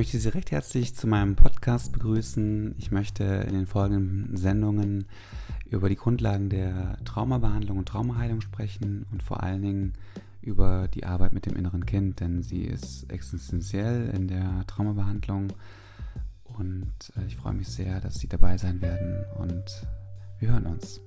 möchte Sie recht herzlich zu meinem Podcast begrüßen. Ich möchte in den folgenden Sendungen über die Grundlagen der Traumabehandlung und Traumaheilung sprechen und vor allen Dingen über die Arbeit mit dem inneren Kind, denn sie ist existenziell in der Traumabehandlung und äh, ich freue mich sehr, dass Sie dabei sein werden und wir hören uns.